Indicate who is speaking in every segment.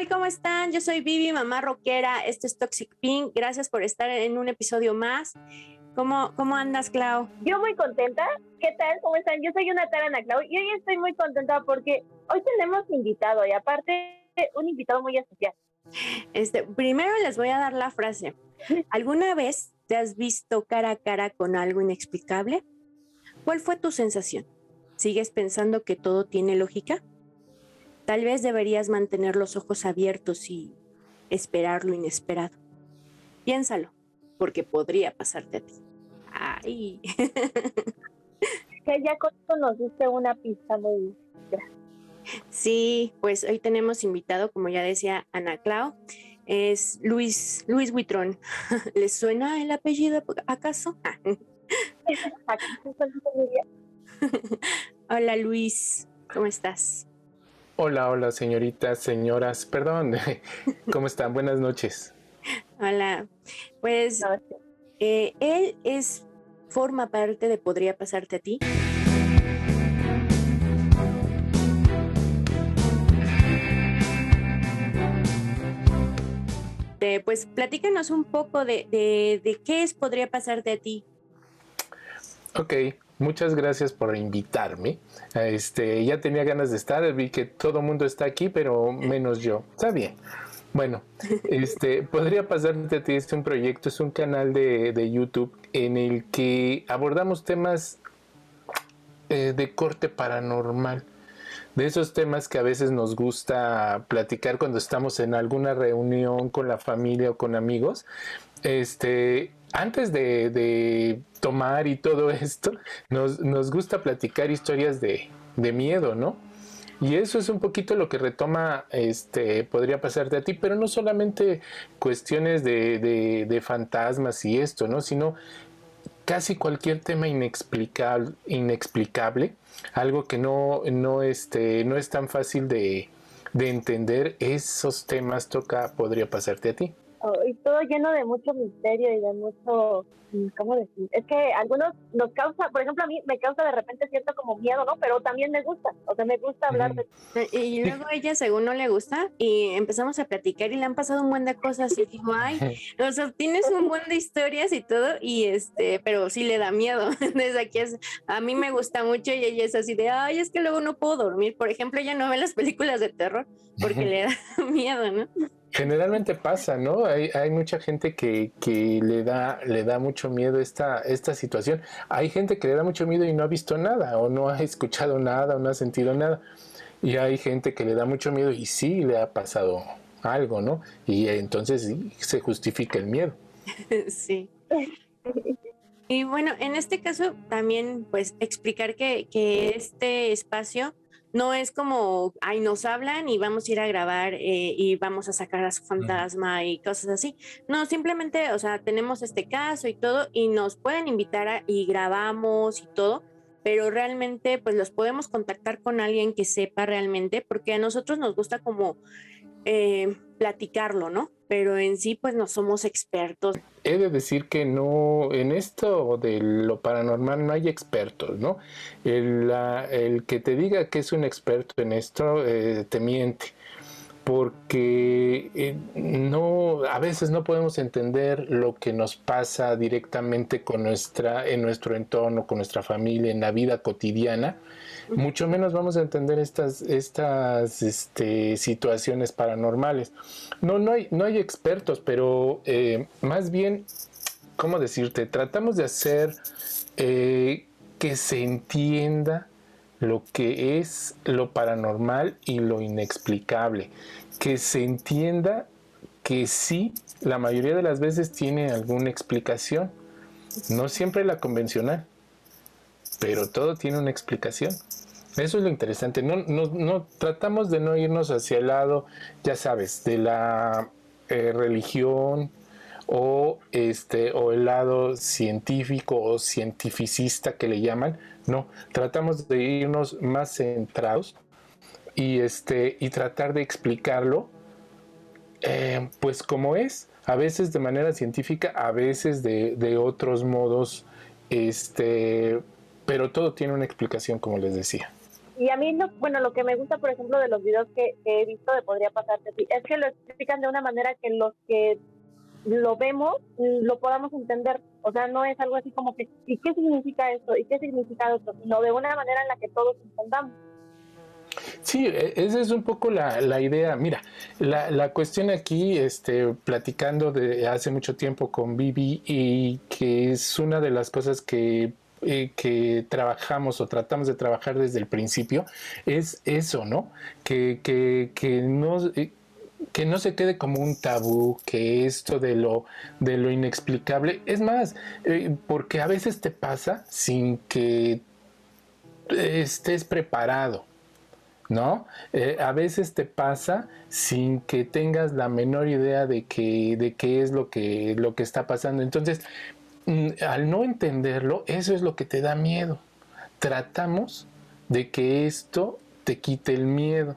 Speaker 1: tal? ¿Cómo están? Yo soy Vivi, mamá rockera. Esto es Toxic Pink. Gracias por estar en un episodio más. ¿Cómo, cómo andas, Clau?
Speaker 2: Yo muy contenta. ¿Qué tal? ¿Cómo están? Yo soy una Tarana Clau y hoy estoy muy contenta porque hoy tenemos invitado y aparte un invitado muy especial.
Speaker 1: Este, primero les voy a dar la frase. ¿Alguna vez te has visto cara a cara con algo inexplicable? ¿Cuál fue tu sensación? ¿Sigues pensando que todo tiene lógica? Tal vez deberías mantener los ojos abiertos y esperar lo inesperado. Piénsalo, porque podría pasarte a ti. Ay.
Speaker 2: que ya nos diste una pista muy grande.
Speaker 1: Sí, pues hoy tenemos invitado, como ya decía Ana Clau, es Luis, Luis Huitrón. ¿Les suena el apellido acaso? Hola Luis, ¿cómo estás?
Speaker 3: Hola, hola, señoritas, señoras, perdón, ¿cómo están? Buenas noches.
Speaker 1: Hola, pues eh, él es, forma parte de Podría Pasarte a ti. Eh, pues platícanos un poco de, de, de qué es Podría Pasarte a ti.
Speaker 3: Ok, muchas gracias por invitarme. Este, ya tenía ganas de estar, vi que todo el mundo está aquí, pero menos yo. Está bien. Bueno, este, podría pasarte a ti, es un proyecto, es un canal de, YouTube en el que abordamos temas eh, de corte paranormal, de esos temas que a veces nos gusta platicar cuando estamos en alguna reunión con la familia o con amigos. Este, antes de, tomar y todo esto, nos, nos gusta platicar historias de, miedo, ¿no? Y eso es un poquito lo que retoma, este, podría pasarte a ti, pero no solamente cuestiones de, de, fantasmas y esto, ¿no? Sino casi cualquier tema inexplicable, inexplicable algo que no, no, este, no es tan fácil de, de entender, esos temas toca, podría pasarte a ti
Speaker 2: y todo lleno de mucho misterio y de mucho, mm, ¿cómo decir? Es que algunos nos causa, por ejemplo, a mí me causa de repente cierto como miedo, ¿no? Pero también me gusta, o sea, me gusta hablar de...
Speaker 1: Y luego ella, según no le gusta, y empezamos a platicar y le han pasado un buen de cosas y digo, ay, o sea, tienes un buen de historias y todo, y este, pero sí le da miedo. Desde aquí es, a mí me gusta mucho y ella es así de, ay, es que luego no puedo dormir. Por ejemplo, ella no ve las películas de terror porque le da miedo, ¿no?
Speaker 3: Generalmente pasa, ¿no? Hay, hay mucha gente que, que, le, da, le da mucho miedo esta, esta situación. Hay gente que le da mucho miedo y no ha visto nada, o no ha escuchado nada, o no ha sentido nada. Y hay gente que le da mucho miedo y sí le ha pasado algo, ¿no? Y entonces se justifica el miedo.
Speaker 1: Sí. Y bueno, en este caso también, pues, explicar que este espacio no es como, ay, nos hablan y vamos a ir a grabar eh, y vamos a sacar a su fantasma y cosas así. No, simplemente, o sea, tenemos este caso y todo y nos pueden invitar y grabamos y todo, pero realmente pues los podemos contactar con alguien que sepa realmente porque a nosotros nos gusta como eh, platicarlo, ¿no? Pero en sí, pues no somos expertos.
Speaker 3: He de decir que no, en esto de lo paranormal no hay expertos, ¿no? El, que te diga que es un experto en esto eh, te miente porque eh, no a veces no podemos entender lo que nos pasa directamente con nuestra en nuestro entorno con nuestra familia en la vida cotidiana mucho menos vamos a entender estas, estas este, situaciones paranormales. No, no hay, no hay expertos, pero eh, más bien, ¿cómo decirte? Tratamos de hacer eh, que se entienda lo que es lo paranormal y lo inexplicable. Que se entienda que sí, la mayoría de las veces tiene alguna explicación. No siempre la convencional, pero todo tiene una explicación. Eso es lo interesante. No, no, no, tratamos de no irnos hacia el lado, ya sabes, de la eh, religión o este o el lado científico o cientificista que le llaman. No, tratamos de irnos más centrados y este y tratar de explicarlo, eh, pues como es. A veces de manera científica, a veces de, de otros modos, este, pero todo tiene una explicación, como les decía.
Speaker 2: y a mí, bueno, lo que me gusta, por ejemplo, de los videos que, he visto de Podría Pasarte es que lo explican de una manera que los que lo vemos lo podamos entender. O sea, no es algo así como que, ¿y qué significa esto? ¿Y qué significa esto? Sino de una manera en la que todos entendamos.
Speaker 3: Sí, e, esa es un poco la, la idea. Mira, la, la, cuestión aquí, este, platicando de hace mucho tiempo con Vivi y que es una de las cosas que eh, que trabajamos o tratamos de trabajar desde el principio es eso, ¿no? Que, que, no... Eh, que no se quede como un tabú, que esto de lo, de lo inexplicable, es más, eh, porque a veces te pasa sin que estés preparado, ¿no? a veces te pasa sin que tengas la menor idea de, que, de qué es lo que, lo que está pasando. Entonces, al no entenderlo, eso es lo que te da miedo. Tratamos de que esto te quite el miedo,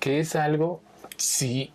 Speaker 3: que es algo, si,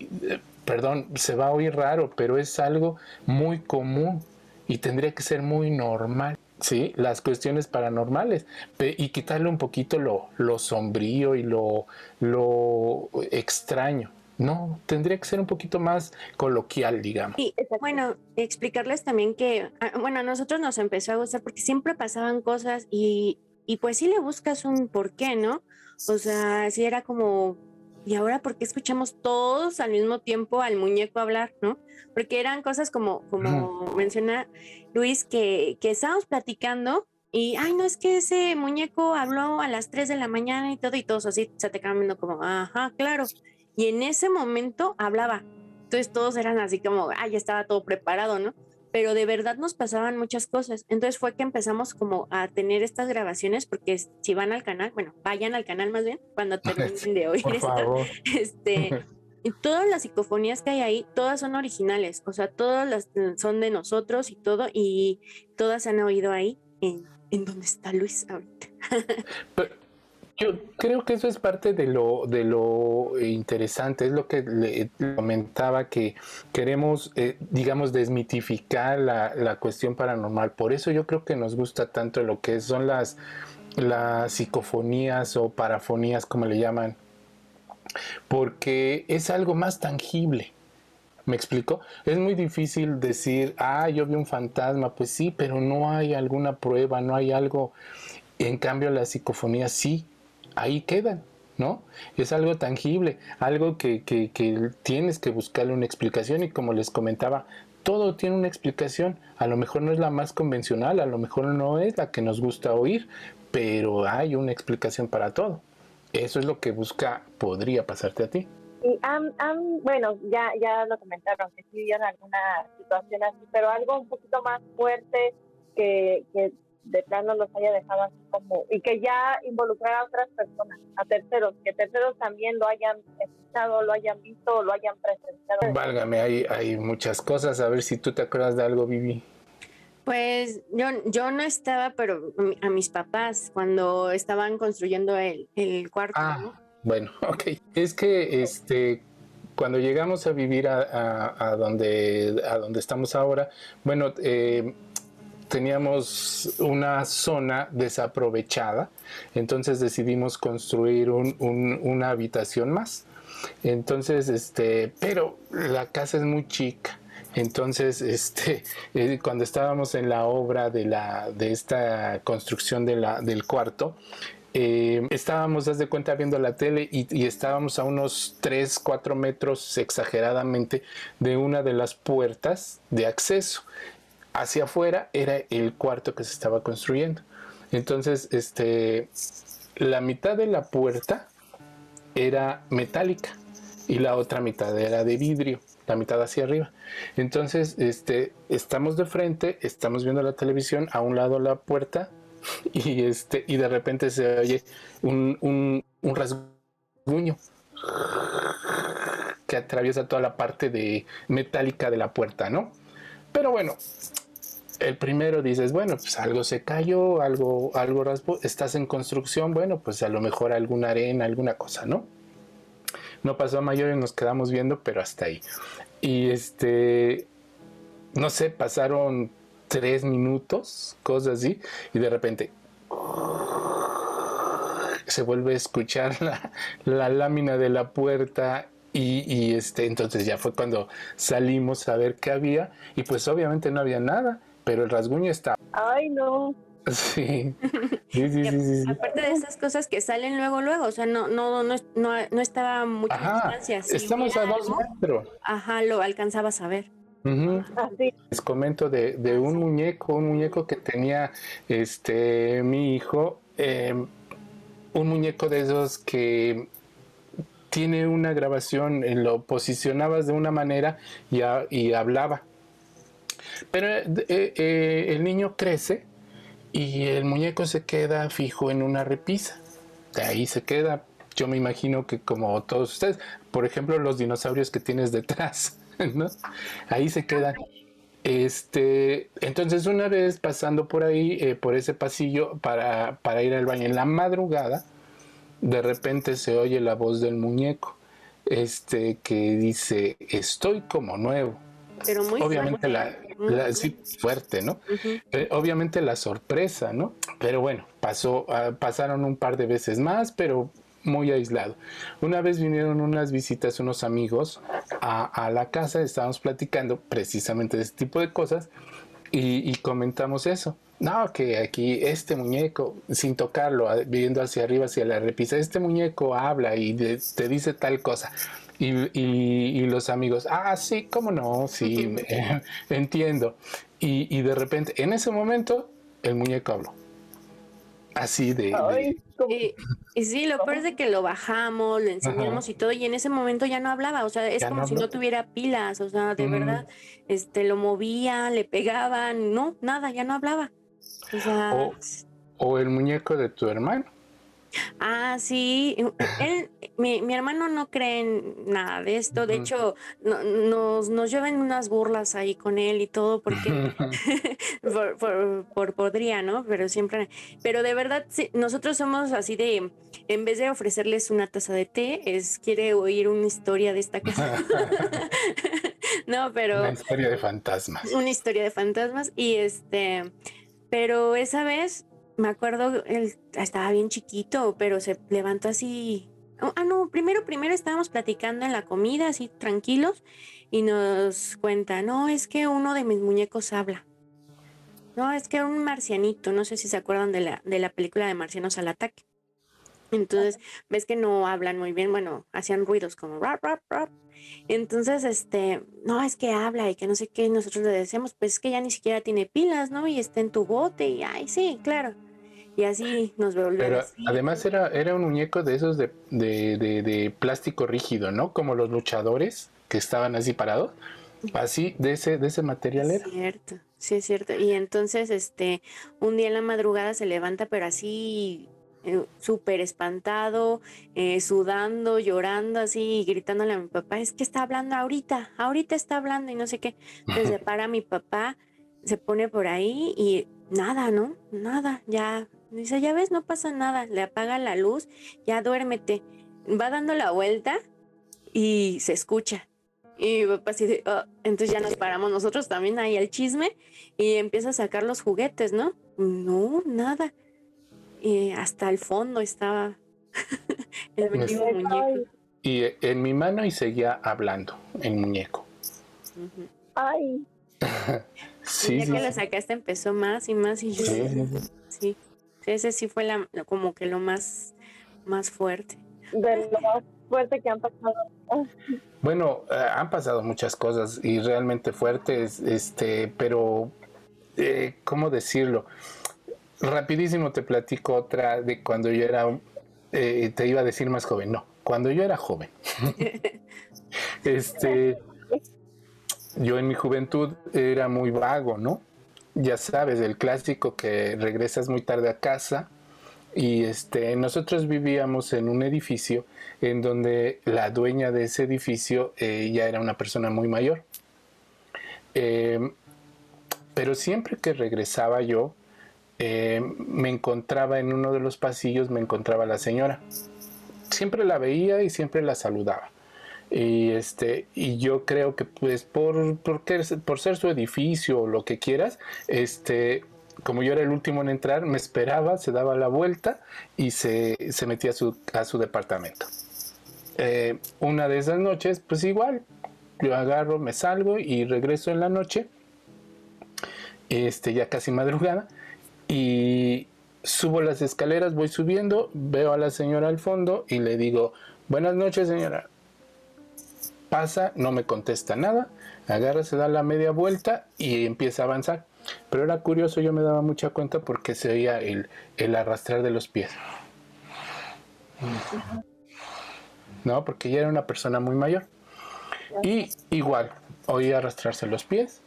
Speaker 3: perdón, se va a oír raro, pero es algo muy común y tendría que ser muy normal. ¿sí? Las cuestiones paranormales y quitarle un poquito lo, lo sombrío y lo, lo extraño. No, tendría que ser un poquito más coloquial, digamos.
Speaker 1: Y bueno, explicarles también que, ah, bueno, a nosotros nos empezó a gustar porque siempre pasaban cosas y, y pues sí le buscas un por qué, ¿no? O sea, sí era como, ¿y ahora por qué escuchamos todos al mismo tiempo al muñeco hablar, ¿no? Porque eran cosas como, como menciona Luis, que, que estábamos platicando y, ay, no es que ese muñeco habló a las 3 de la mañana y todo, y todos así se te quedan viendo como, ajá, claro y en ese momento hablaba. Entonces todos eran así como, ah, ya estaba todo preparado, ¿no? Pero de verdad nos pasaban muchas cosas. Entonces fue que empezamos como a tener estas grabaciones, porque si van al canal, bueno, vayan al canal más bien cuando terminen de oír esto. Este, y todas las psicofonías que hay ahí, todas son originales, o sea, todas las son de nosotros y todo, y todas se han oído ahí en, en donde está Luis ahorita.
Speaker 3: Yo creo que eso es parte de lo, de lo interesante, es lo que le comentaba que queremos, eh, digamos, desmitificar la, la, cuestión paranormal. Por eso yo creo que nos gusta tanto lo que son las, las psicofonías o parafonías, como le llaman, porque es algo más tangible. ¿Me explico? Es muy difícil decir, ah, yo vi un fantasma, pues sí, pero no hay alguna prueba, no hay algo. En cambio, la psicofonía sí, ahí quedan, ¿no? Es algo tangible, algo que, que, que tienes que buscarle una explicación y como les comentaba, todo tiene una explicación. A lo mejor no es la más convencional, a lo mejor no es la que nos gusta oír, pero hay una explicación para todo. Eso es lo que busca, podría pasarte a ti.
Speaker 2: Y bueno, ya, ya lo comentaron, que sí alguna situación así, pero algo un poquito más fuerte que, que de plano los haya dejado así como, y que ya involucrara a otras personas, a terceros, que terceros también lo hayan escuchado, lo hayan visto, lo hayan presenciado.
Speaker 3: Válgame, hay, hay muchas cosas, a ver si tú te acuerdas de algo, Vivi.
Speaker 1: Pues yo, yo no estaba, pero a mis papás, cuando estaban construyendo el, el cuarto.
Speaker 3: Ah, bueno, ok. Es que este cuando llegamos a vivir a, a, donde, a donde estamos ahora, bueno, eh, teníamos una zona desaprovechada, entonces decidimos construir una habitación más. Entonces, este, pero la casa es muy chica. Entonces, este, eh, cuando estábamos en la obra de, la, de esta construcción de del cuarto, eh, estábamos, haz de cuenta, viendo la tele y, estábamos a unos 3, 4 metros exageradamente de una de las puertas de acceso hacia afuera era el cuarto que se estaba construyendo. Entonces, este, la mitad de la puerta era metálica y la otra mitad era de vidrio, la mitad hacia arriba. Entonces, este, estamos de frente, estamos viendo la televisión, a un lado la puerta y este, y de repente se oye un, un, rasguño que atraviesa toda la parte de metálica de la puerta, ¿no? Pero bueno, el primero dices, bueno, pues algo se cayó, algo, algo raspo, estás en construcción, bueno, pues a lo mejor alguna arena, alguna cosa, ¿no? No pasó a mayor y nos quedamos viendo, pero hasta ahí. Y este, no sé, pasaron tres minutos, cosas así, y de repente se vuelve a escuchar la, la lámina de la puerta y, y, este, entonces ya fue cuando salimos a ver qué había y pues obviamente no había nada, pero el rasguño estaba.
Speaker 2: Ay, no.
Speaker 3: Sí. Sí, sí, sí, sí,
Speaker 1: Aparte de esas cosas que salen luego, luego, o sea, no, no, no, no, no estaba mucha
Speaker 3: Ajá,
Speaker 1: distancia. Si
Speaker 3: estamos a dos metros.
Speaker 1: Ajá, lo alcanzabas a ver.
Speaker 2: Así.
Speaker 3: Les comento de, de un muñeco, un muñeco que tenía este mi hijo, eh, un muñeco de esos que tiene una grabación, eh, lo posicionabas de una manera y, y hablaba. Pero eh, eh, eh, el niño crece y el muñeco se queda fijo en una repisa. De ahí se queda. Yo me imagino que como todos ustedes, por ejemplo, los dinosaurios que tienes detrás, ¿no? Ahí se quedan. Este, entonces una vez pasando por ahí, eh, por ese pasillo para, para ir al baño en la madrugada, de repente se oye la voz del muñeco, este, que dice, estoy como nuevo.
Speaker 1: Pero muy
Speaker 3: Obviamente la, la- sí, fuerte, ¿no? Eh, obviamente la sorpresa, ¿no? Pero bueno, pasó, ah, pasaron un par de veces más, pero muy aislado. Una vez vinieron unas visitas, unos amigos a, a la casa, estábamos platicando precisamente de este tipo de cosas y, y comentamos eso. No, que aquí este muñeco, sin tocarlo, ah, viendo hacia arriba, hacia la repisa, este muñeco habla y de- te dice tal cosa. Y, y- y los amigos, ah, sí, cómo no, sí, me- entiendo. Y, y de repente, en ese momento, el muñeco habló. Así de...
Speaker 2: Ay,
Speaker 1: Y, y sí, lo peor es de que lo bajamos, lo enseñamos y todo, y en ese momento ya no hablaba, o sea, es
Speaker 3: Ya
Speaker 1: como
Speaker 3: no
Speaker 1: si no tuviera pilas, o sea, de verdad, este, lo movían, le pegaban, no, nada, ya no hablaba. O sea,
Speaker 3: O- O el muñeco de tu hermano.
Speaker 1: Ah, sí, él, mi, mi hermano no cree en nada de esto, de hecho, no- nos, nos llevan unas burlas ahí con él y todo, porque por, por, por podría, ¿no? Pero siempre, pero de verdad, sí, nosotros somos así de, en vez de ofrecerles una taza de té, es quiere oír una historia de esta casa. no, pero
Speaker 3: Una historia de fantasmas.
Speaker 1: una historia de fantasmas y este, pero esa vez me acuerdo, él estaba bien chiquito, pero se levantó así. Ah, no, primero, primero estábamos platicando en la comida, así tranquilos, y nos cuenta, no, es que uno de mis muñecos habla. No, es que un marcianito, no sé si se acuerdan de la, de la película de Marcianos al ataque. Entonces, ves que no hablan muy bien, bueno, hacían ruidos como rap, rap, rap. Entonces, este, no, es que habla y que no sé qué, nosotros le decíamos, pues es que ya ni siquiera tiene pilas, ¿no? Y está en tu bote, y ay, sí, claro. Y así nos volvemos.
Speaker 3: Pero además era, era un muñeco de esos de, de, de- de plástico rígido, ¿no? Como los luchadores que estaban así parados. Así, de ese, de ese material era.
Speaker 1: Cierto, sí es cierto. Y entonces, este, un día en la madrugada se levanta, pero así eh, súper espantado, eh, sudando, llorando, así, y gritándole a mi papá, es que está hablando ahorita, ahorita está hablando y no sé qué. Entonces para mi papá, se pone por ahí y nada, ¿no? Nada, ya. Dice, ya ves, no pasa nada, le apaga la luz, ya duérmete. Va dando la vuelta y se escucha. Y mi papá así de, "Ah". entonces ya nos paramos nosotros también ahí al chisme y empieza a sacar los juguetes, ¿no? No, nada. Y hasta el fondo estaba el mendigo
Speaker 2: Ay,
Speaker 1: muñeco.
Speaker 3: Y en mi mano y seguía hablando el muñeco.
Speaker 2: Ay,
Speaker 3: Sí,
Speaker 1: y ya
Speaker 3: sí,
Speaker 1: que
Speaker 3: sí.
Speaker 1: lo sacaste empezó más y más y yo,
Speaker 3: sí. Sí,
Speaker 1: ese sí fue la, como que lo más, más fuerte.
Speaker 2: de lo más fuerte que han pasado.
Speaker 3: Bueno, eh, han pasado muchas cosas y realmente fuertes, este, pero eh, ¿cómo decirlo? Rapidísimo te platico otra de cuando yo era, eh, te iba a decir más joven, no, cuando yo era joven. este, yo en mi juventud era muy vago, ¿no? Ya sabes, el clásico que regresas muy tarde a casa y este, nosotros vivíamos en un edificio en donde la dueña de ese edificio eh, ya era una persona muy mayor. Eh, pero siempre que regresaba yo, eh, me encontraba en uno de los pasillos, me encontraba la señora. Siempre la veía y siempre la saludaba. Y, este, y yo creo que pues por, por, por ser su edificio o lo que quieras, este, como yo era el último en entrar, me esperaba, se daba la vuelta y se, metía a su, a su departamento. Eh, una de esas noches, pues igual, yo agarro, me salgo y regreso en la noche, este, ya casi madrugada, y subo las escaleras, voy subiendo, veo a la señora al fondo y le digo, buenas noches señora. Pasa, no me contesta nada, agarra, se da la media vuelta y empieza a avanzar. Pero era curioso, yo me daba mucha cuenta porque se oía el, el arrastrar de los pies. No, porque ella era una persona muy mayor. Y igual, oía arrastrarse los pies.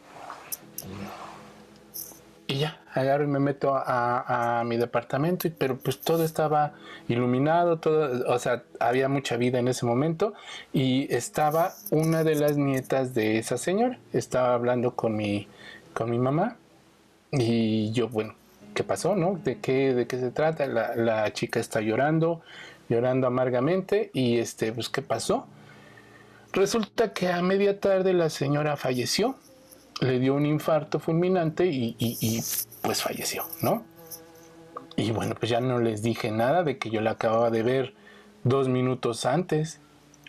Speaker 3: Y ya, agarro y me meto a, mi departamento, pero pues todo estaba iluminado, todo, o sea, había mucha vida en ese momento. Y estaba una de las nietas de esa señora, estaba hablando con mi, con mi mamá. Y yo, bueno, ¿qué pasó, no? ¿De qué, de qué se trata? La, la chica está llorando, llorando amargamente. Y este, pues, ¿qué pasó? Resulta que a media tarde la señora falleció, le dio un infarto fulminante y, pues falleció, ¿no? Y bueno, pues ya no les dije nada de que yo la acababa de ver dos minutos antes.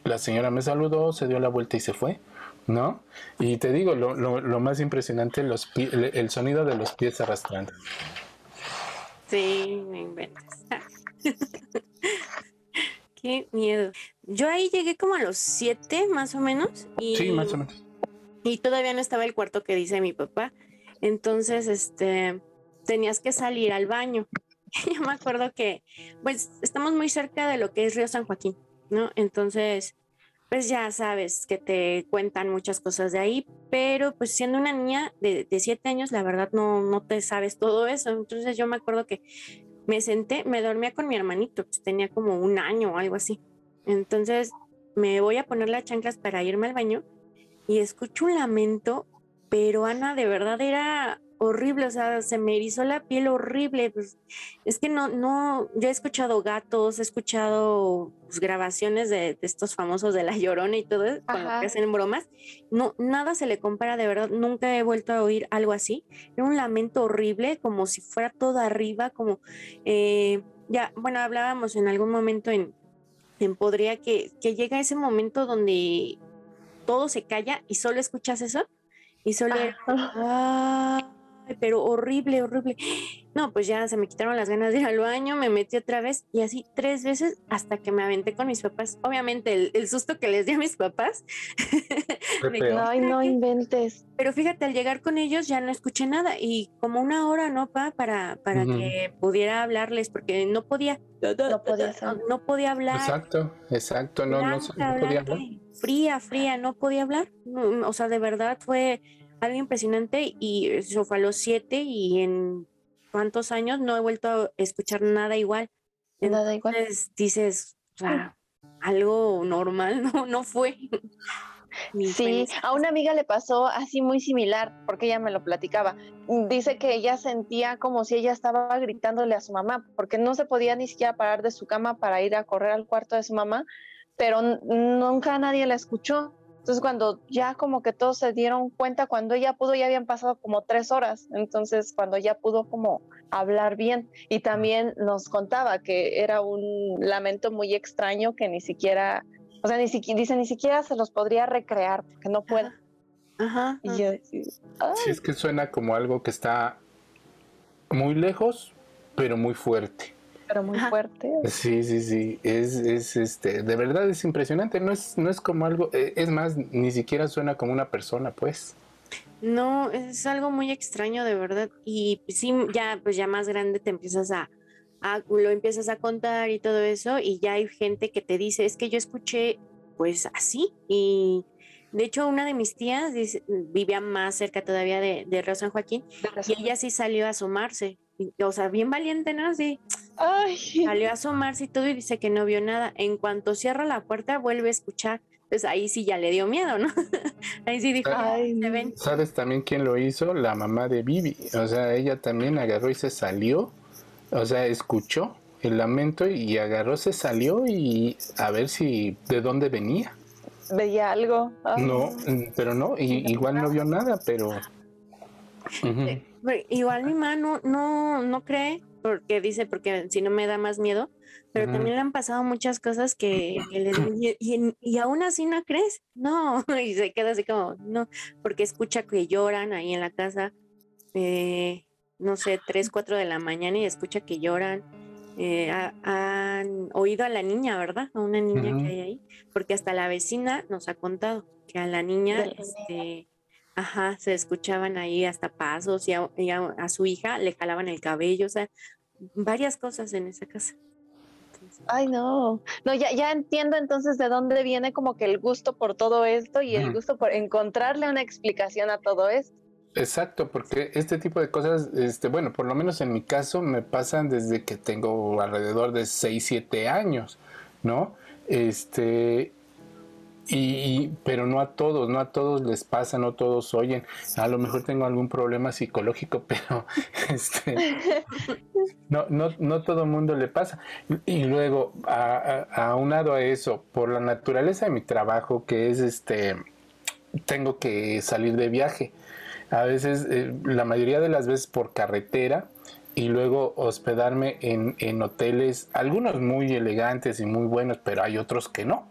Speaker 3: La señora me saludó, se dio la vuelta y se fue, ¿no? Y te digo, lo, lo, más impresionante, los el, sonido de los pies arrastrando.
Speaker 1: Sí, me inventas. Qué miedo. Yo ahí llegué como a los siete, más o menos. Y,
Speaker 3: sí, más o menos.
Speaker 1: Y todavía no estaba el cuarto que dice mi papá. Entonces, este, tenías que salir al baño. Yo me acuerdo que, pues, estamos muy cerca de lo que es Río San Joaquín, ¿no? Entonces, pues ya sabes que te cuentan muchas cosas de ahí, pero pues siendo una niña de, de siete años, la verdad no, no te sabes todo eso. Entonces yo me acuerdo que me senté, me dormía con mi hermanito, pues tenía como un año o algo así. Entonces me voy a poner las chanclas para irme al baño y escucho un lamento, pero Ana de verdad era horrible, o sea, se me erizó la piel horrible. Pues, es que no, no, yo he escuchado gatos, he escuchado pues, grabaciones de, estos famosos de la llorona y todo, cuando hacen bromas. No, nada se le compara, de verdad, nunca he vuelto a oír algo así. Era un lamento horrible, como si fuera todo arriba, como, eh, ya, bueno, hablábamos en algún momento en, en Podría que, que llega ese momento donde todo se calla y solo escuchas eso y solo pero horrible, horrible. No, pues ya se me quitaron las ganas de ir al baño, me metí otra vez y así tres veces hasta que me aventé con mis papás. Obviamente el, susto que les di a mis papás.
Speaker 2: Ay, no inventes.
Speaker 1: Pero fíjate, al llegar con ellos ya no escuché nada y como una hora, ¿no, pa? Para, para que pudiera hablarles porque no podía.
Speaker 2: No podía,
Speaker 1: no, podía hablar.
Speaker 3: Exacto, exacto, no, no, podía hablar.
Speaker 1: Fría, fría, no podía hablar. O sea, de verdad fue algo impresionante y eso fue a los siete y en cuántos años no he vuelto a escuchar nada igual.
Speaker 2: Nada igual.
Speaker 1: Entonces dices, algo normal, no, no fue.
Speaker 2: Sí, a una amiga le pasó así muy similar, porque ella me lo platicaba. Dice que ella sentía como si ella estaba gritándole a su mamá, porque no se podía ni siquiera parar de su cama para ir a correr al cuarto de su mamá, pero nunca nadie la escuchó. Entonces cuando ya como que todos se dieron cuenta, cuando ella pudo, ya habían pasado como tres horas, entonces cuando ya pudo como hablar bien. Y también nos contaba que era un lamento muy extraño que ni siquiera, o sea, ni siquiera, dice, ni siquiera se los podría recrear porque no puede.
Speaker 1: Ajá.
Speaker 3: Y yo, sí, es que suena como algo que está muy lejos, pero muy fuerte
Speaker 2: pero muy fuerte.
Speaker 3: Sí, sí, sí. Es, es, este, de verdad es impresionante. No es, no es como algo, eh, es más, ni siquiera suena como una persona, pues.
Speaker 1: No, es algo muy extraño, de verdad. Y sí, ya, pues ya más grande te empiezas a, a, lo empiezas a contar y todo eso, y ya hay gente que te dice, es que yo escuché, pues así, y de hecho, una de mis tías vivía más cerca todavía de, de Río San Joaquín, y ella sí salió a asomarse, o sea, bien valiente, ¿no? Sí, Salió a asomarse y todo y dice que no vio nada. En cuanto cierra la puerta, vuelve a escuchar. Pues ahí sí ya le dio miedo, ¿no? ahí sí dijo, Ay, ¿se ven?
Speaker 3: ¿Sabes también quién lo hizo? La mamá de Vivi. O sea, ella también agarró y se salió. O sea, escuchó el lamento y agarró, se salió y a ver si de dónde venía.
Speaker 2: Veía algo.
Speaker 3: No, pero no, y, igual no vio nada, pero
Speaker 1: igual mi mamá no, no, no cree, porque dice, porque si no me da más miedo, pero también le han pasado muchas cosas que, le y, y, aún así no crees, no, y se queda así como, no, porque escucha que lloran ahí en la casa, eh, no sé, 3, 4 de la mañana y escucha que lloran. Eh, han oído a la niña, ¿verdad? A una niña que hay ahí, porque hasta la vecina nos ha contado que a la niña, este, ajá, se escuchaban ahí hasta pasos y, a, su hija le jalaban el cabello, o sea, varias cosas en esa casa.
Speaker 4: Ay, no. No, ya, ya entiendo entonces de dónde viene como que el gusto por todo esto y el gusto por encontrarle una explicación a todo esto.
Speaker 3: Exacto, porque este tipo de cosas, este, bueno, por lo menos en mi caso me pasan desde que tengo alrededor de 6, 7 años, ¿no? Este, y, pero no a todos, no a todos les pasa, no todos oyen. A lo mejor tengo algún problema psicológico, pero este, no, no, no todo el mundo le pasa. Y luego, aunado a, a eso, por la naturaleza de mi trabajo, que es este, tengo que salir de viaje a veces, eh, la mayoría de las veces por carretera y luego hospedarme en, en, hoteles, algunos muy elegantes y muy buenos, pero hay otros que no.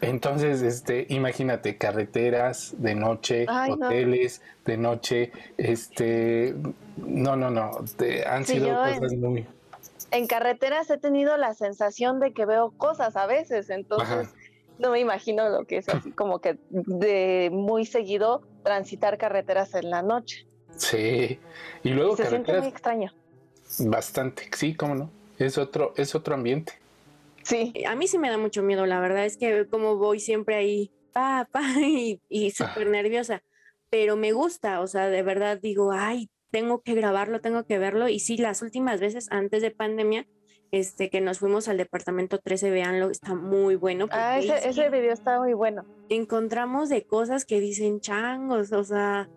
Speaker 3: Entonces, este, imagínate, carreteras de noche, hoteles de noche, este, no, no, no, han sido cosas muy...
Speaker 4: En carreteras he tenido la sensación de que veo cosas a veces, entonces no me imagino lo que es así como que de muy seguido transitar carreteras en la noche.
Speaker 3: Sí, y luego
Speaker 4: se siente muy extraño.
Speaker 3: Bastante, sí, cómo no. Es otro, es otro ambiente.
Speaker 1: Sí. A mí sí me da mucho miedo, la verdad es que como voy siempre ahí, pa, pa, y, y súper nerviosa, pero me gusta, o sea, de verdad digo, ay, tengo que grabarlo, tengo que verlo, y sí, las últimas veces antes de pandemia, este, que nos fuimos al departamento 13, veanlo, está muy bueno.
Speaker 4: Ah, ese, ese video está muy bueno.
Speaker 1: Encontramos de cosas que dicen changos, o sea,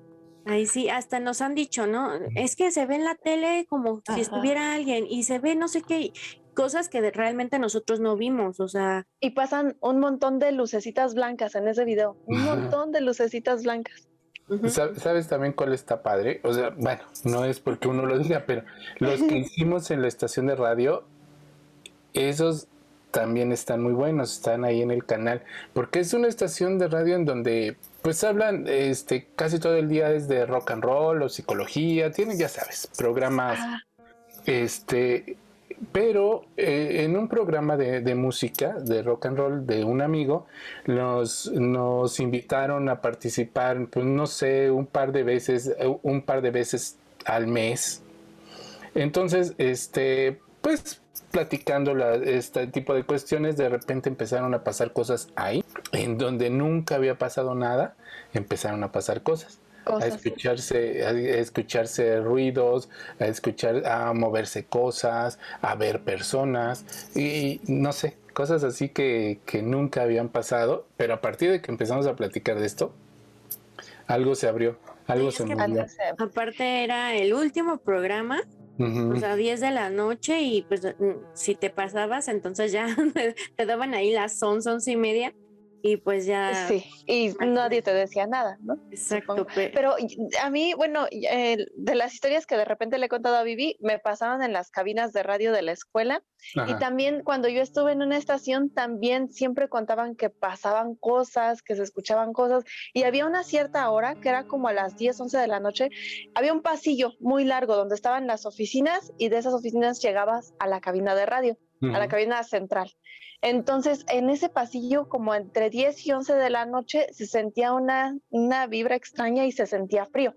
Speaker 1: ahí sí, hasta nos han dicho, ¿no? Es que se ve en la tele como si estuviera alguien y se ve no sé qué, cosas que realmente nosotros no vimos, o sea.
Speaker 4: Y pasan un montón de lucecitas blancas en ese video, un montón de lucecitas blancas.
Speaker 3: ¿Sabes también cuál está padre? O sea, bueno, no es porque uno lo diga, pero los que hicimos en la estación de radio esos también están muy buenos, están ahí en el canal, porque es una estación de radio en donde pues hablan este casi todo el día es de rock and roll o psicología, tienen ya sabes, programas ah. este pero eh, en un programa de, música, de rock and roll de un amigo, nos, nos invitaron a participar, pues no sé, un par de veces, un par de veces al mes. Entonces, este, pues platicando este tipo de cuestiones, de repente empezaron a pasar cosas ahí, en donde nunca había pasado nada, empezaron a pasar cosas. A escucharse, a escucharse ruidos, a escuchar, a moverse cosas, a ver personas y no sé, cosas así que, que nunca habían pasado, pero a partir de que empezamos a platicar de esto, algo se abrió, algo se movió.
Speaker 1: Aparte era el último programa o sea, 10 de la noche y pues mm, si te pasabas, entonces ya te daban ahí las 11, 11 y media y pues ya...
Speaker 4: Sí, y nadie te decía nada, ¿no?
Speaker 1: Exacto.
Speaker 4: Pero a mí, bueno, de las historias que de repente le he contado a Vivi, me pasaban en las cabinas de radio de la escuela y también cuando yo estuve en una estación, también siempre contaban que pasaban cosas, que se escuchaban cosas y había una cierta hora, que era como a las 10, 11 de la noche, había un pasillo muy largo donde estaban las oficinas y de esas oficinas llegabas a la cabina de radio, a la cabina central. Entonces, en ese pasillo, como entre 10 y 11 de la noche, se sentía una, una vibra extraña y se sentía frío.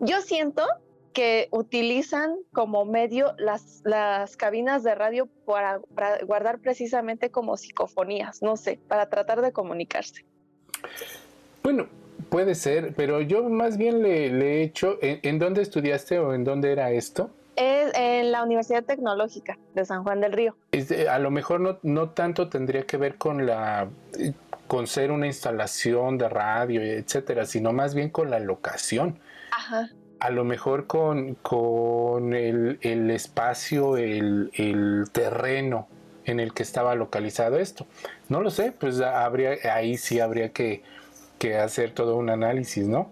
Speaker 4: Yo siento que utilizan como medio las, las cabinas de radio para, guardar precisamente como psicofonías, no sé, para tratar de comunicarse.
Speaker 3: Bueno, puede ser, pero yo más bien le, he hecho, ¿en, dónde estudiaste o en dónde era esto?
Speaker 4: Es en la Universidad Tecnológica de San Juan del Río.
Speaker 3: a lo mejor no, no tanto tendría que ver con la con ser una instalación de radio, etcétera, sino más bien con la locación.
Speaker 4: Ajá.
Speaker 3: A lo mejor con, con el, el espacio, el, el, terreno en el que estaba localizado esto. No lo sé, pues habría, ahí sí habría que, que hacer todo un análisis, ¿no?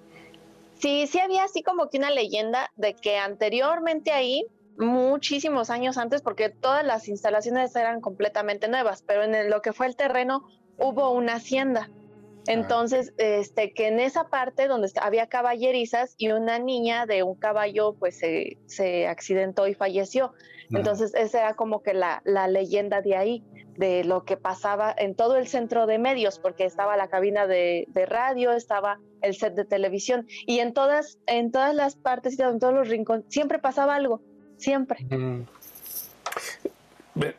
Speaker 4: Sí, sí había así como que una leyenda de que anteriormente ahí, muchísimos años antes, porque todas las instalaciones eran completamente nuevas, pero en lo que fue el terreno hubo una hacienda. Entonces, este, que en esa parte donde había caballerizas y una niña de un caballo, pues se, se accidentó y falleció. Entonces, esa era como que la, la, leyenda de ahí, de lo que pasaba en todo el centro de medios, porque estaba la cabina de, de radio, estaba el set de televisión, y en todas, en todas las partes, en todos los rincones, siempre pasaba algo, siempre.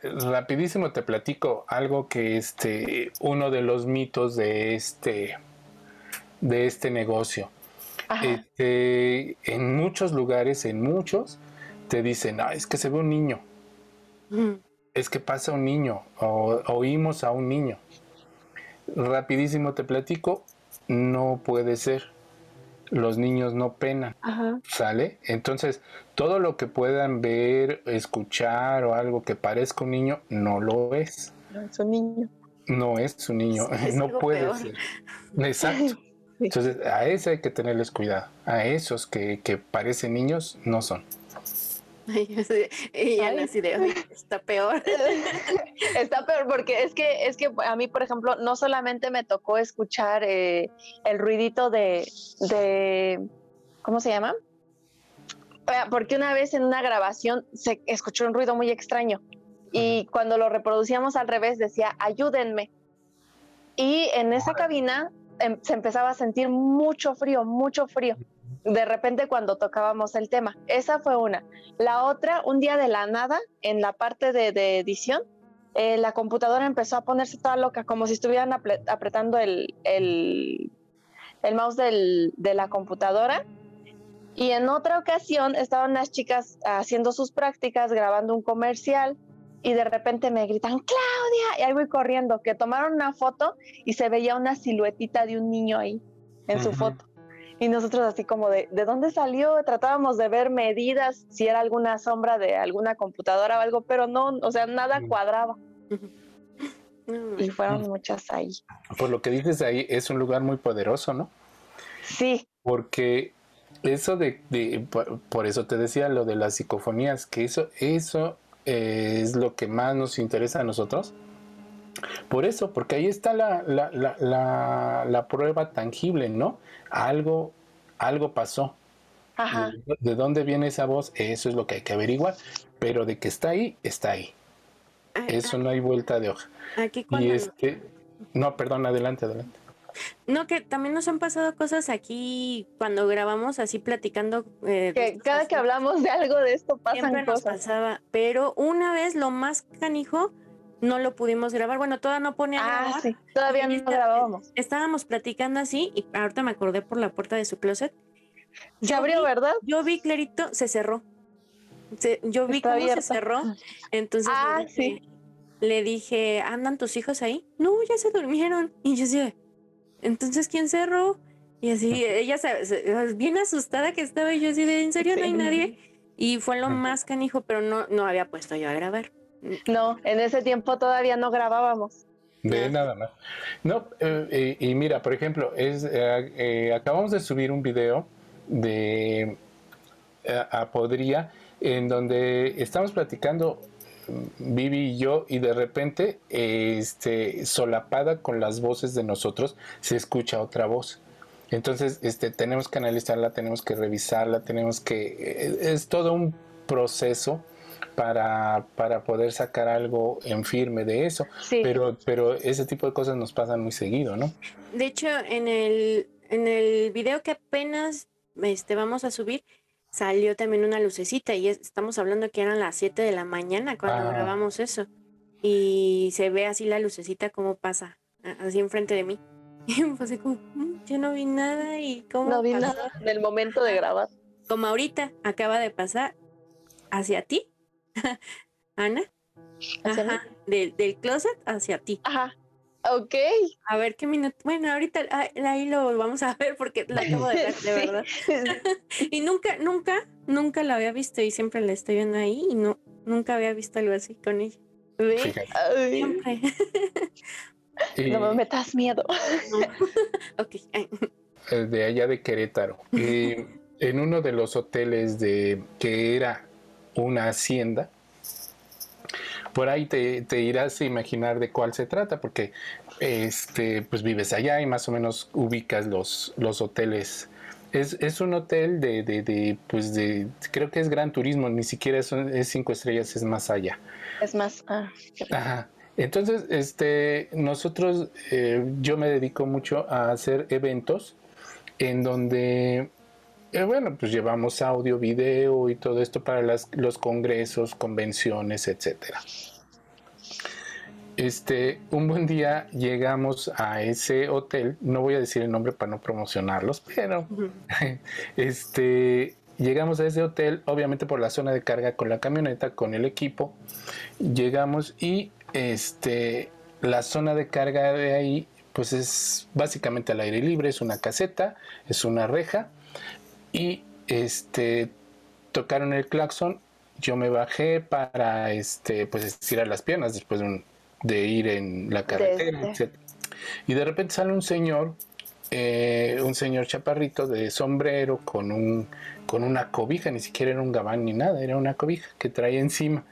Speaker 3: Rapidísimo te platico algo que este, uno de los mitos de este, de este negocio. Este, en muchos lugares, en muchos, te dicen, no, es que se ve un niño. Es que pasa un niño, o oímos a un niño. Rapidísimo te platico, no puede ser los niños no penan, ¿sale? Entonces, todo lo que puedan ver, escuchar o algo que parezca un niño, no lo es.
Speaker 4: No es un niño.
Speaker 3: No es un niño, no puede ser. Exacto. Entonces, a ese hay que tenerles cuidado. A esos que, que parecen niños, no son.
Speaker 1: Y ya así de, está peor.
Speaker 4: está peor porque es que, es que a mí, por ejemplo, no solamente me tocó escuchar eh, el ruidito de, de, ¿cómo se llama? Porque una vez en una grabación se escuchó un ruido muy extraño y cuando lo reproducíamos al revés decía, ayúdenme. Y en esa cabina em, se empezaba a sentir mucho frío, mucho frío de repente cuando tocábamos el tema. Esa fue una. La otra, un día de la nada, en la parte de, edición, eh, la computadora empezó a ponerse toda loca, como si estuvieran apretando el, el, mouse de la computadora. Y en otra ocasión estaban las chicas haciendo sus prácticas, grabando un comercial, y de repente me gritan, Claudia, y ahí voy corriendo, que tomaron una foto y se veía una siluetita de un niño ahí en su foto. Y nosotros así como de, ¿de dónde salió? Tratábamos de ver medidas, si era alguna sombra de alguna computadora o algo, pero no, o sea, nada cuadraba. Y fueron muchas ahí.
Speaker 3: Por lo que dices ahí, es un lugar muy poderoso, ¿no?
Speaker 4: Sí.
Speaker 3: Porque eso de, por, eso te decía lo de las psicofonías, que eso, eso es lo que más nos interesa a nosotros. Por eso, porque ahí está la, la, la, la prueba tangible, ¿no? algo, algo pasó. ¿De, dónde viene esa voz? Eso es lo que hay que averiguar. Pero de que está ahí, está ahí. Eso no hay vuelta de hoja.
Speaker 1: Aquí
Speaker 3: y este, no, perdón, adelante, adelante.
Speaker 1: No, que también nos han pasado cosas aquí cuando grabamos así platicando.
Speaker 4: Eh, que cada que hablamos de algo de esto pasan
Speaker 1: siempre
Speaker 4: cosas.
Speaker 1: Nos pasaba, pero una vez lo más canijo no lo pudimos grabar. Bueno, todavía no ponía
Speaker 4: ah, Sí, todavía no grabábamos.
Speaker 1: Estábamos platicando así y ahorita me acordé por la puerta de su closet.
Speaker 4: Se abrió, ¿verdad?
Speaker 1: Yo vi clarito, se cerró. yo vi cómo se cerró. Entonces
Speaker 4: ah,
Speaker 1: le, dije, ¿andan tus hijos ahí? No, ya se durmieron. Y yo sí, entonces, ¿quién cerró? Y así, ella se, bien asustada que estaba, y yo así de, ¿en serio no hay nadie? Y fue lo más canijo, pero no, no había puesto yo a grabar.
Speaker 4: No, en ese tiempo todavía no grabábamos.
Speaker 3: De nada más. No, eh, eh, y mira, por ejemplo, es, eh, acabamos de subir un video de a Podría en donde estamos platicando mm, Vivi y yo y de repente este solapada con las voces de nosotros se escucha otra voz. Entonces, este tenemos que analizarla, tenemos que revisarla, tenemos que es todo un proceso para, para poder sacar algo en firme de eso. Pero, pero ese tipo de cosas nos pasan muy seguido, ¿no?
Speaker 1: De hecho, en el, en el video que apenas este, vamos a subir, salió también una lucecita y estamos hablando que eran las 7 de la mañana cuando ah. grabamos eso. Y se ve así la lucecita como pasa, así enfrente de mí. Y pues como, mm, yo no vi nada y cómo
Speaker 4: No vi nada en el momento de grabar.
Speaker 1: Como ahorita acaba de pasar hacia ti Ana. Ajá, del, del closet hacia ti.
Speaker 4: Ajá. Ok.
Speaker 1: A ver qué minuto. Bueno, ahorita ahí lo vamos a ver porque la acabo de ver, de verdad. y nunca, nunca, nunca la había visto y siempre la estoy viendo ahí y no, nunca había visto algo así con ella. ¿Ve? Siempre.
Speaker 4: No me metas miedo.
Speaker 1: ok.
Speaker 3: eh, de allá de Querétaro. en uno de los hoteles de que era una hacienda, por ahí te, irás a imaginar de cuál se trata, porque este, pues vives allá y más o menos ubicas los, los hoteles. Es, un hotel de, de, pues de, creo que es gran turismo, ni siquiera es, cinco estrellas, es más allá.
Speaker 4: Es más, ah,
Speaker 3: Ajá. Entonces, este, nosotros, eh, yo me dedico mucho a hacer eventos en donde, bueno, pues llevamos audio, video y todo esto para los congresos, convenciones, etcétera. Este, un buen día llegamos a ese hotel, no voy a decir el nombre para no promocionarlos, pero este, llegamos a ese hotel, obviamente por la zona de carga con la camioneta, con el equipo, llegamos y este, la zona de carga de ahí, pues es básicamente al aire libre, es una caseta, es una reja y este, tocaron el claxon, yo me bajé para este, pues estirar las piernas después de, ir en la carretera, etc. Y de repente sale un señor, eh, un señor chaparrito de sombrero con un con una cobija, ni siquiera era un gabán ni nada, era una cobija que traía encima.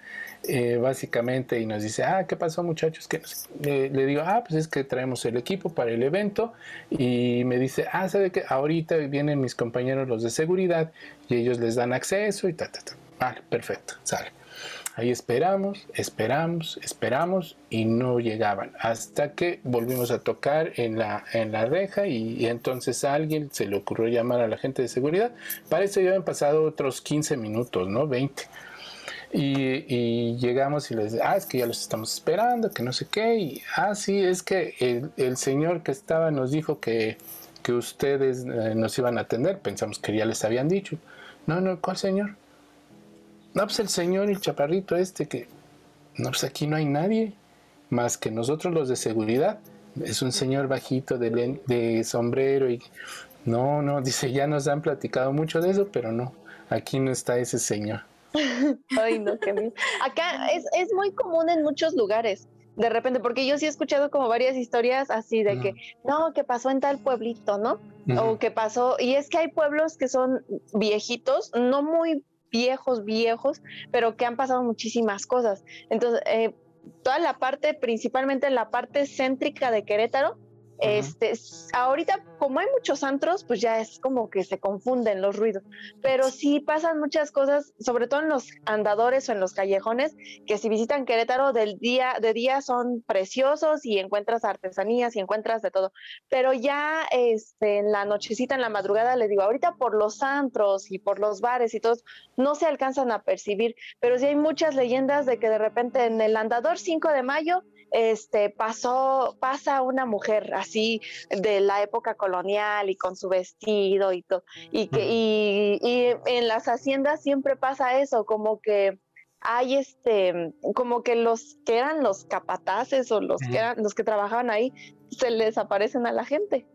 Speaker 3: Eh, básicamente y nos dice, ah, ¿qué pasó muchachos? que le digo, ah, pues es que traemos el equipo para el evento y me dice, ah, ¿sabe que Ahorita vienen mis compañeros los de seguridad y ellos les dan acceso y ta, ta, ta. Vale, perfecto, sale. Ahí esperamos, esperamos, esperamos y no llegaban. Hasta que volvimos a tocar en la, en la reja y, entonces a alguien se le ocurrió llamar a la gente de seguridad. Parece que ya habían pasado otros 15 minutos, ¿no? 20. Y, llegamos y les ah, es que ya los estamos esperando, que no sé qué. Y, ah, sí, es que el, señor que estaba nos dijo que, que ustedes eh, nos iban a atender. Pensamos que ya les habían dicho. No, no, ¿cuál señor? No, pues el señor, el chaparrito este que... No, pues aquí no hay nadie más que nosotros los de seguridad. Es un señor bajito de, de sombrero y... No, no, dice, ya nos han platicado mucho de eso, pero no, aquí no está ese señor.
Speaker 4: Ay, no, miedo. Acá es, es, muy común en muchos lugares, de repente, porque yo sí he escuchado como varias historias así de que, no, que pasó en tal pueblito, ¿no? O que pasó, y es que hay pueblos que son viejitos, no muy viejos, viejos, pero que han pasado muchísimas cosas. Entonces, eh, toda la parte, principalmente la parte céntrica de Querétaro, este, ahorita, como hay muchos antros, pues ya es como que se confunden los ruidos. Pero sí pasan muchas cosas, sobre todo en los andadores o en los callejones, que si visitan Querétaro del día, de día son preciosos y encuentras artesanías y encuentras de todo. Pero ya este, en la nochecita, en la madrugada, les digo, ahorita por los antros y por los bares y todos, no se alcanzan a percibir. Pero sí hay muchas leyendas de que de repente en el andador 5 de mayo este, pasó, pasa una mujer así de la época colonial y con su vestido y todo, y que, y, en las haciendas siempre pasa eso, como que hay este, como que los que eran los capataces o los que eran los que trabajaban ahí, se les aparecen a la gente.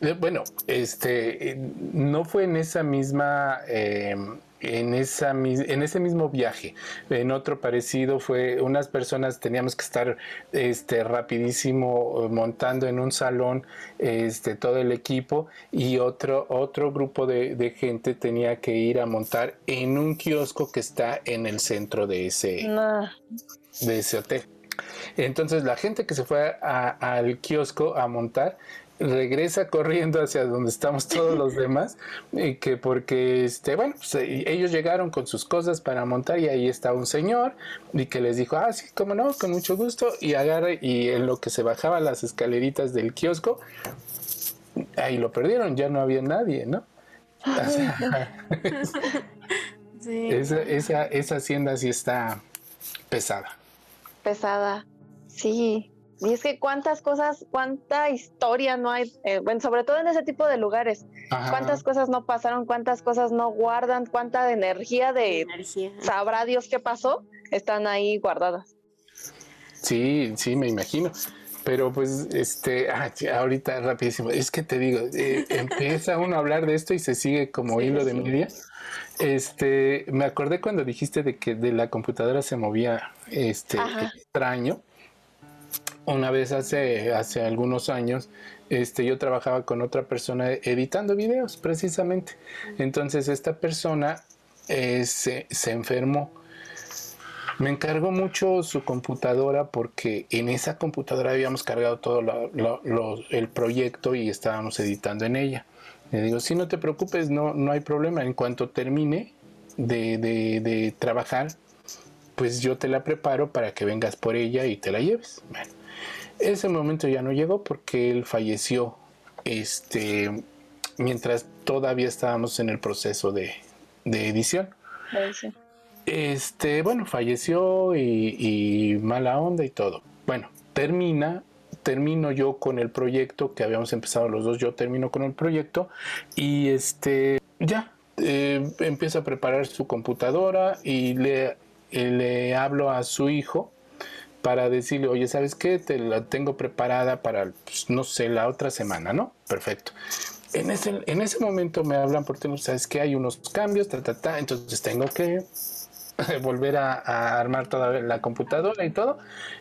Speaker 3: Eh, bueno, este, no fue en esa misma em, en, esa, en ese mismo viaje. En otro parecido fue unas personas teníamos que estar este, rapidísimo eh, montando en un salón este, todo el equipo y otro, otro grupo de, gente tenía que ir a montar en un kiosco que está en el centro de ese, de ese hotel. Entonces la gente que se fue al kiosco a montar regresa corriendo hacia donde estamos todos los demás, y que porque, este, bueno, pues, eh, ellos llegaron con sus cosas para montar y ahí está un señor y que les dijo, ah, sí, cómo no, con mucho gusto, y agarra y en lo que se bajaba las escaleritas del kiosco, ahí lo perdieron, ya no había nadie, ¿no? esa, esa, esa hacienda sí está pesada.
Speaker 4: Pesada, sí. Y es que cuántas cosas, cuánta historia no hay, eh, bueno, sobre todo en ese tipo de lugares. Cuántas cosas no pasaron, cuántas cosas no guardan, cuánta energía de sabrá Dios qué pasó, están ahí guardadas.
Speaker 3: Sí, sí, me imagino. Pero pues, este, ah, ahorita rapidísimo, es que te digo, eh, empieza uno a hablar de esto y se sigue como hilo de media. Este, me acordé cuando dijiste de que de la computadora se movía este extraño una vez hace, hace algunos años este, yo trabajaba con otra persona editando videos, precisamente. Entonces esta persona eh, se, enfermó. Me encargó mucho su computadora porque en esa computadora habíamos cargado todo el proyecto y estábamos editando en ella. Le digo, si no te preocupes, no, no hay problema. En cuanto termine de, de trabajar, pues yo te la preparo para que vengas por ella y te la lleves. Bueno, ese momento ya no llegó porque él falleció este, mientras todavía estábamos en el proceso de, edición. Este, bueno, falleció y, mala onda y todo. Bueno, termina, termino yo con el proyecto que habíamos empezado los dos, yo termino con el proyecto y este, ya, eh, empiezo a preparar su computadora y le le hablo a su hijo para decirle, oye, ¿sabes qué? Te la tengo preparada para, pues, no sé, la otra semana, ¿no? Perfecto. En ese, en ese momento me hablan por teléfono, ¿sabes qué? Hay unos cambios, ta, ta, ta, entonces tengo que volver a, armar toda la computadora y todo.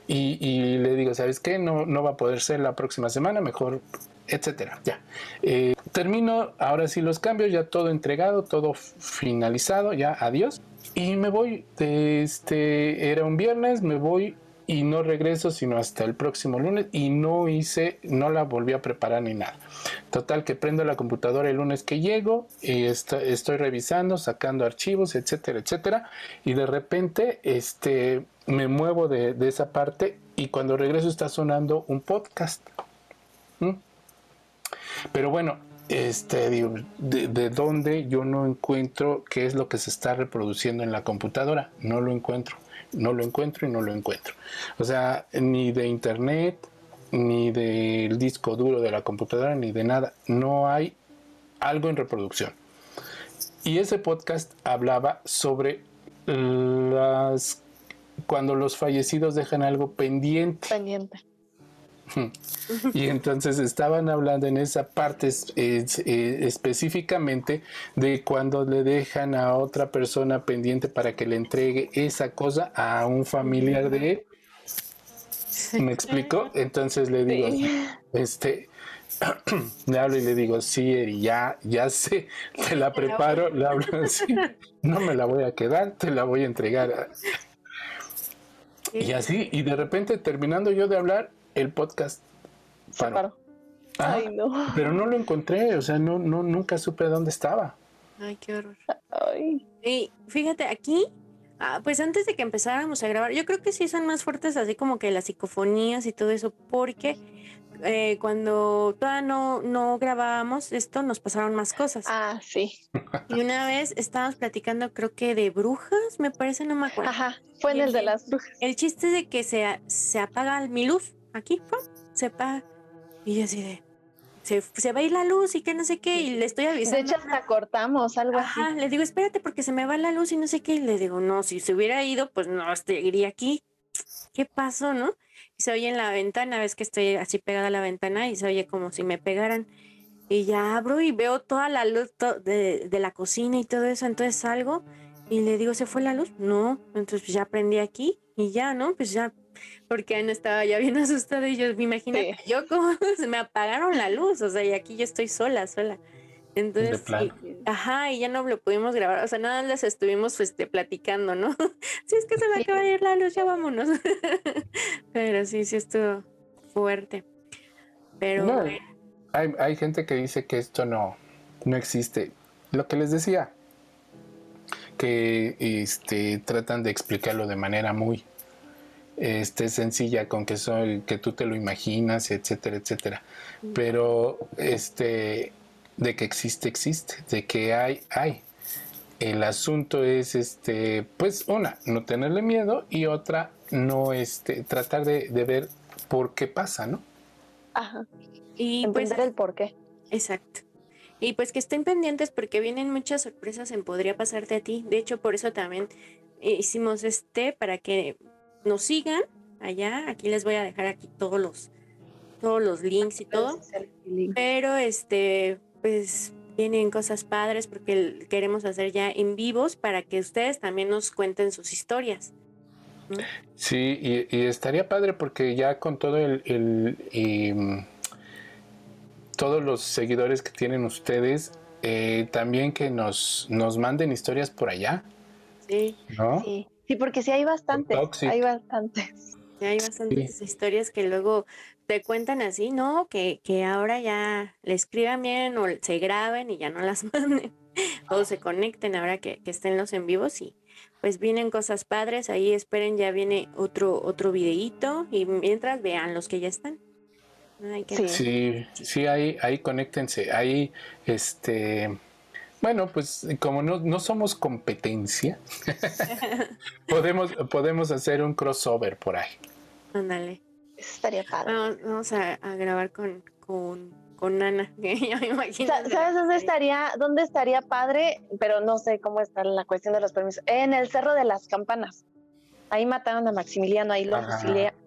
Speaker 3: Y, le digo, ¿sabes qué? No, no va a poder ser la próxima semana, mejor, etcétera. Ya. Eh, termino ahora sí los cambios, ya todo entregado, todo finalizado, ya, adiós. Y me voy, este, era un viernes, me voy y no regreso sino hasta el próximo lunes y no hice, no la volví a preparar ni nada. Total que prendo la computadora el lunes que llego y estoy revisando, sacando archivos, etcétera, etcétera. Y de repente este, me muevo de, esa parte y cuando regreso está sonando un podcast. ¿Mm? Pero bueno, este, de, de, dónde yo no encuentro qué es lo que se está reproduciendo en la computadora. No lo encuentro, no lo encuentro y no lo encuentro. O sea, ni de internet, ni del disco duro de la computadora, ni de nada. No hay algo en reproducción. Y ese podcast hablaba sobre las cuando los fallecidos dejan algo pendiente.
Speaker 4: Pendiente.
Speaker 3: Y entonces estaban hablando en esa parte eh, específicamente de cuando le dejan a otra persona pendiente para que le entregue esa cosa a un familiar de él. ¿Me explico? Entonces le digo, este, le hablo y le digo, sí, Eri, ya, ya sé, te la preparo, le hablo así, no me la voy a quedar, te la voy a entregar. Y así, y de repente terminando yo de hablar, el podcast
Speaker 4: paró.
Speaker 3: Ay, no. Pero no lo encontré, o sea, no, no, nunca supe dónde estaba.
Speaker 1: Ay, qué horror. Ay. Y fíjate, aquí, ah, pues antes de que empezáramos a grabar, yo creo que sí son más fuertes así como que las psicofonías y todo eso, porque eh, cuando todavía no, no grabábamos esto, nos pasaron más cosas.
Speaker 4: Ah, sí.
Speaker 1: Y una vez estábamos platicando, creo que de brujas, me parece, no me acuerdo.
Speaker 4: Ajá, fue en el, de las brujas.
Speaker 1: El chiste de que se, se apaga mi luz aquí, se apaga. Y yo así de, se, se, va a ir la luz y que no sé qué, y le estoy avisando.
Speaker 4: De hecho, hasta cortamos algo
Speaker 1: Ajá, le digo, espérate porque se me va la luz y no sé qué, y le digo, no, si se hubiera ido, pues no, seguiría aquí. ¿Qué pasó, no? Y se oye en la ventana, ves que estoy así pegada a la ventana y se oye como si me pegaran. Y ya abro y veo toda la luz de, de la cocina y todo eso, entonces salgo y le digo, ¿se fue la luz? No, entonces pues ya prendí aquí y ya, ¿no? Pues ya porque Ana estaba ya bien asustada y yo me imagino yo como se me apagaron la luz, o sea, y aquí yo estoy sola, sola. Entonces, ajá, y ya no lo pudimos grabar, o sea, nada les estuvimos este, platicando, ¿no? sí, es que se me acaba de ir la luz, ya vámonos. Pero sí, sí estuvo fuerte. Pero
Speaker 3: hay, hay gente que dice que esto no, no existe. Lo que les decía, que este, tratan de explicarlo de manera muy, este, sencilla con que soy, que tú te lo imaginas, etcétera, etcétera. Pero este, de que existe, existe, de que hay, hay. El asunto es, este, pues, una, no tenerle miedo y otra, no, este, tratar de, ver por qué pasa, ¿no?
Speaker 4: Ajá. Y pues el por qué.
Speaker 1: Exacto. Y pues que estén pendientes porque vienen muchas sorpresas en Podría Pasarte a ti. De hecho, por eso también hicimos este para que nos sigan allá. Aquí les voy a dejar aquí todos los todos los links y todo. Pero este, pues tienen cosas padres porque queremos hacer ya en vivos para que ustedes también nos cuenten sus historias.
Speaker 3: Sí, y, estaría padre porque ya con todo el, el, em, todos los seguidores que tienen ustedes, eh, también que nos, nos manden historias por allá.
Speaker 1: Sí.
Speaker 3: ¿No?
Speaker 4: Sí, sí porque sí hay bastantes. Hay bastantes.
Speaker 1: Sí, hay bastantes historias que luego te cuentan así, ¿no? Que, que ahora ya le escriban bien o se graben y ya no las manden. o se conecten ahora que, que estén los en vivos y pues vienen cosas padres. Ahí esperen, ya viene otro, otro videíto y mientras vean los que ya están.
Speaker 3: Sí, sí, ahí, ahí conéctense. Ahí, este, bueno, pues como no, no somos competencia, podemos, podemos hacer un crossover por ahí.
Speaker 1: Ándale.
Speaker 4: estaría padre.
Speaker 1: Vamos, a, grabar con, con, con Ana,
Speaker 4: ¿Sabes dónde estaría, dónde estaría padre? Pero no sé cómo está la cuestión de los permisos. En el Cerro de las Campanas ahí mataron a Maximiliano, ahí lo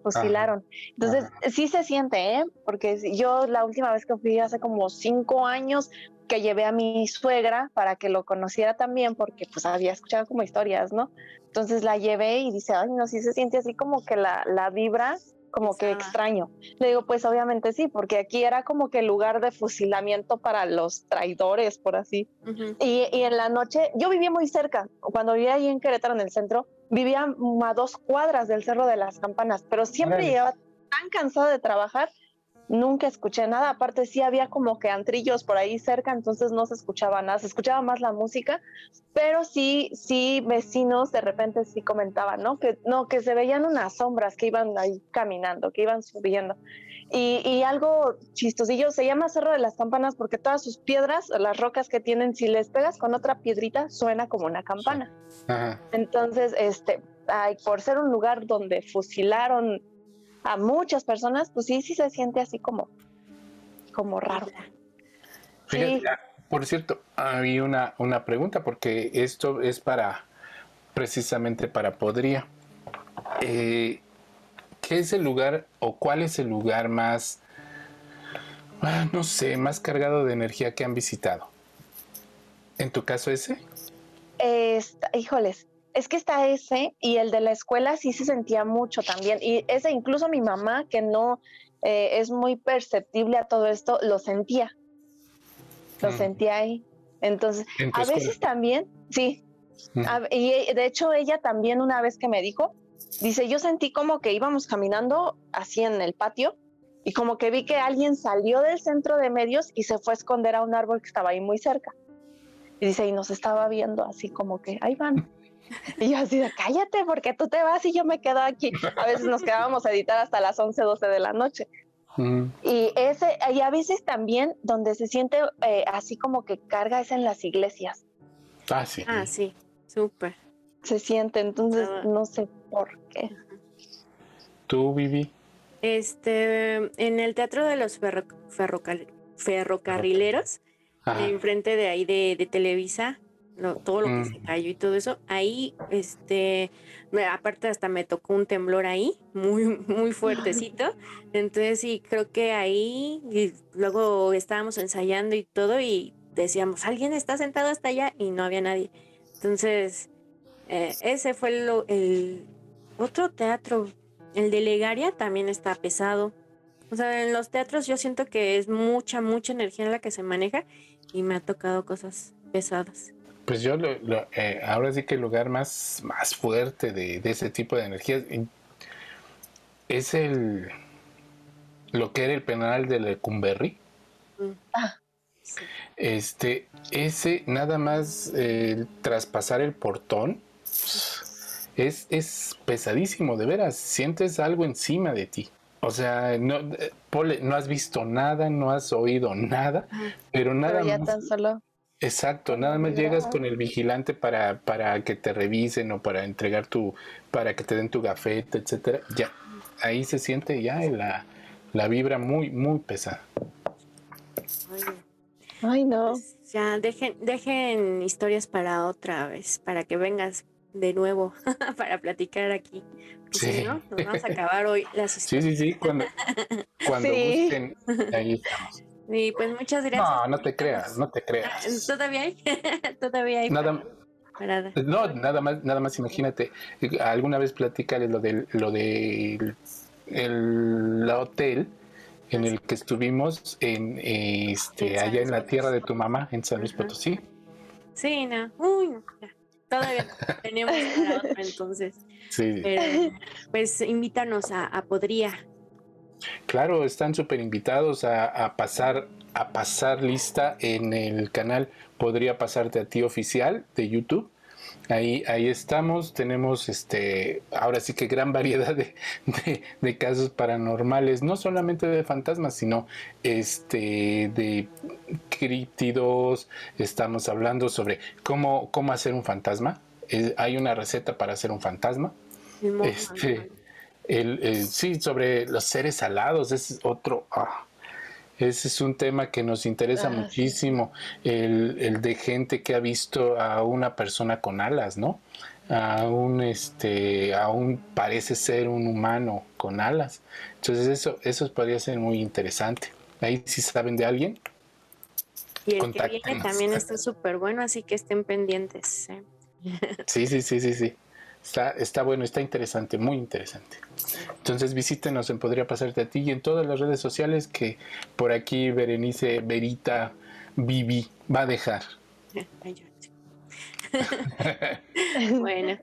Speaker 4: fusilaron. Entonces, sí se siente, ¿eh? Porque yo la última vez que fui hace como cinco años que llevé a mi suegra para que lo conociera también, porque pues había escuchado como historias, ¿no? Entonces la llevé y dice, ay, no, sí se siente así como que la, la vibra como que extraño. Le digo, pues obviamente sí, porque aquí era como que el lugar de fusilamiento para los traidores, por así. y, y, en la noche, yo vivía muy cerca, cuando vivía ahí en Querétaro, en el centro, vivía a dos cuadras del Cerro de las Campanas, pero siempre llegaba tan cansada de trabajar, nunca escuché nada. Aparte, sí había como que antrillos por ahí cerca, entonces no se escuchaba nada, se escuchaba más la música, pero sí, sí, vecinos de repente sí comentaban, ¿no? Que no, que se veían unas sombras que iban ahí caminando, que iban subiendo. Y, algo chistosillo, se llama Cerro de las Campanas porque todas sus piedras, las rocas que tienen, si les pegas con otra piedrita, suena como una campana. Entonces, este, ay, por ser un lugar donde fusilaron a muchas personas, pues sí, sí se siente así como, como raro.
Speaker 3: Ah, por cierto, había una, una pregunta, porque esto es para, precisamente para Podría. Eh, ¿Qué es el lugar o cuál es el lugar más, ah, no sé, más cargado de energía que han visitado? ¿En tu caso ese?
Speaker 4: híjoles, es que está ese y el de la escuela sí se sentía mucho también. Y ese incluso mi mamá, que no eh, es muy perceptible a todo esto, lo sentía. Lo mm. sentía ahí. Entonces, a veces también, sí. Mm. y de hecho ella también una vez que me dijo, Dice, yo sentí como que íbamos caminando así en el patio y como que vi que alguien salió del centro de medios y se fue a esconder a un árbol que estaba ahí muy cerca. Y dice, y nos estaba viendo así como que, ahí van. Y yo así de, cállate porque tú te vas y yo me quedo aquí. A veces nos quedábamos a editar hasta las 11, 12 de la noche. Y ese, y a veces también donde se siente eh, así como que carga es en las iglesias.
Speaker 3: Ah, sí.
Speaker 1: Ah, sí, súper
Speaker 4: se siente, entonces no sé por qué.
Speaker 3: ¿Tú, Vivi?
Speaker 1: Este, en el Teatro de los Ferrocarrileros, enfrente de ahí de, Televisa, todo lo que se mm. cayó y todo eso, ahí, este, aparte hasta me tocó un temblor ahí, muy, muy fuertecito, entonces sí, creo que ahí, y luego estábamos ensayando y todo, y decíamos, alguien está sentado hasta allá, y no había nadie, entonces eh, ese fue el otro teatro. El de Legaria también está pesado. O sea, en los teatros yo siento que es mucha, mucha energía en la que se maneja y me ha tocado cosas pesadas.
Speaker 3: Pues yo eh, ahora sí que el lugar más, más fuerte de, ese tipo de energía es el lo que era el penal de Lecumberri. Mm. Ah. Este, ese nada más eh, traspasar el portón es, es pesadísimo, de veras, sientes algo encima de ti. O sea, no, eh, no has visto nada, no has oído nada, pero nada
Speaker 4: ya tan solo.
Speaker 3: Exacto, nada más llegas con el vigilante para, para que te revisen o para entregar tu, para que te den tu gafete, etcétera. Ya, ahí se siente ya la, la vibra muy, muy pesada.
Speaker 4: Ay, no.
Speaker 1: Pues ya, dejen, dejen historias para otra vez, para que vengas de nuevo para platicar aquí. sí. no, nos vamos a acabar hoy las
Speaker 3: historias. Sí, sí, sí, cuando, cuando gusten, ahí estamos.
Speaker 1: Y pues muchas gracias.
Speaker 3: No, no te creas, no te creas.
Speaker 1: ¿Todavía hay? ¿Todavía hay?
Speaker 3: Nada, No, nada más, nada más imagínate. Alguna vez platícale lo del, lo del el, hotel en el que estuvimos en este allá en la tierra de tu mamá en San Luis Potosí.
Speaker 1: Sí, no. Uy, todavía tenemos para otro entonces. Sí. Pero, pues invítanos a, a Podría.
Speaker 3: Claro, están súper invitados a, a, pasar a pasar lista en el canal Podría pasarte a ti oficial de YouTube. Ahí, ahí estamos, tenemos este, ahora sí que gran variedad de, de, casos paranormales, no solamente de fantasmas, sino este, de críptidos, estamos hablando sobre cómo, cómo hacer un fantasma, hay una receta para hacer un fantasma, este, el, sí, sobre los seres alados, es otro, ah, ese es un tema que nos interesa muchísimo, el, el, de gente que ha visto a una persona con alas, ¿no? Aún este, aún parece ser un humano con alas. Entonces eso, eso podría ser muy interesante. Ahí si saben de alguien.
Speaker 1: Y el que viene también está súper bueno, así que estén pendientes. ¿eh?
Speaker 3: Sí, sí, sí, sí, sí. Está, está bueno, está interesante, muy interesante. Entonces visítenos en Podría Pasarte a ti y en todas las redes sociales que por aquí Berenice, Verita, Vivi va a dejar.
Speaker 1: bueno,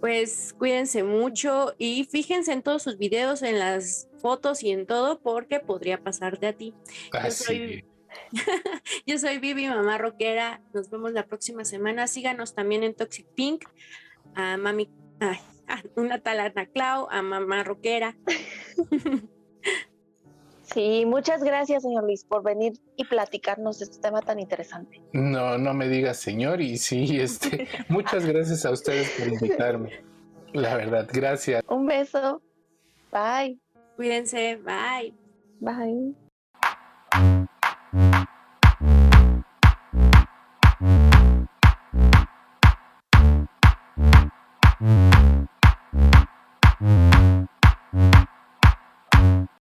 Speaker 1: pues cuídense mucho y fíjense en todos sus videos, en las fotos y en todo, porque podría pasarte a ti. Yo ah, soy, Yo soy Vivi, mamá rockera. Nos vemos la próxima semana. Síganos también en Toxic Pink. A mami Ay, una tal Ana Clau, a mamá roquera.
Speaker 4: Sí, muchas gracias, señor Luis, por venir y platicarnos de este tema tan interesante.
Speaker 3: No, no me digas, señor, y sí, este, muchas gracias a ustedes por invitarme. La verdad, gracias.
Speaker 4: Un beso. Bye.
Speaker 1: Cuídense, bye.
Speaker 4: Bye.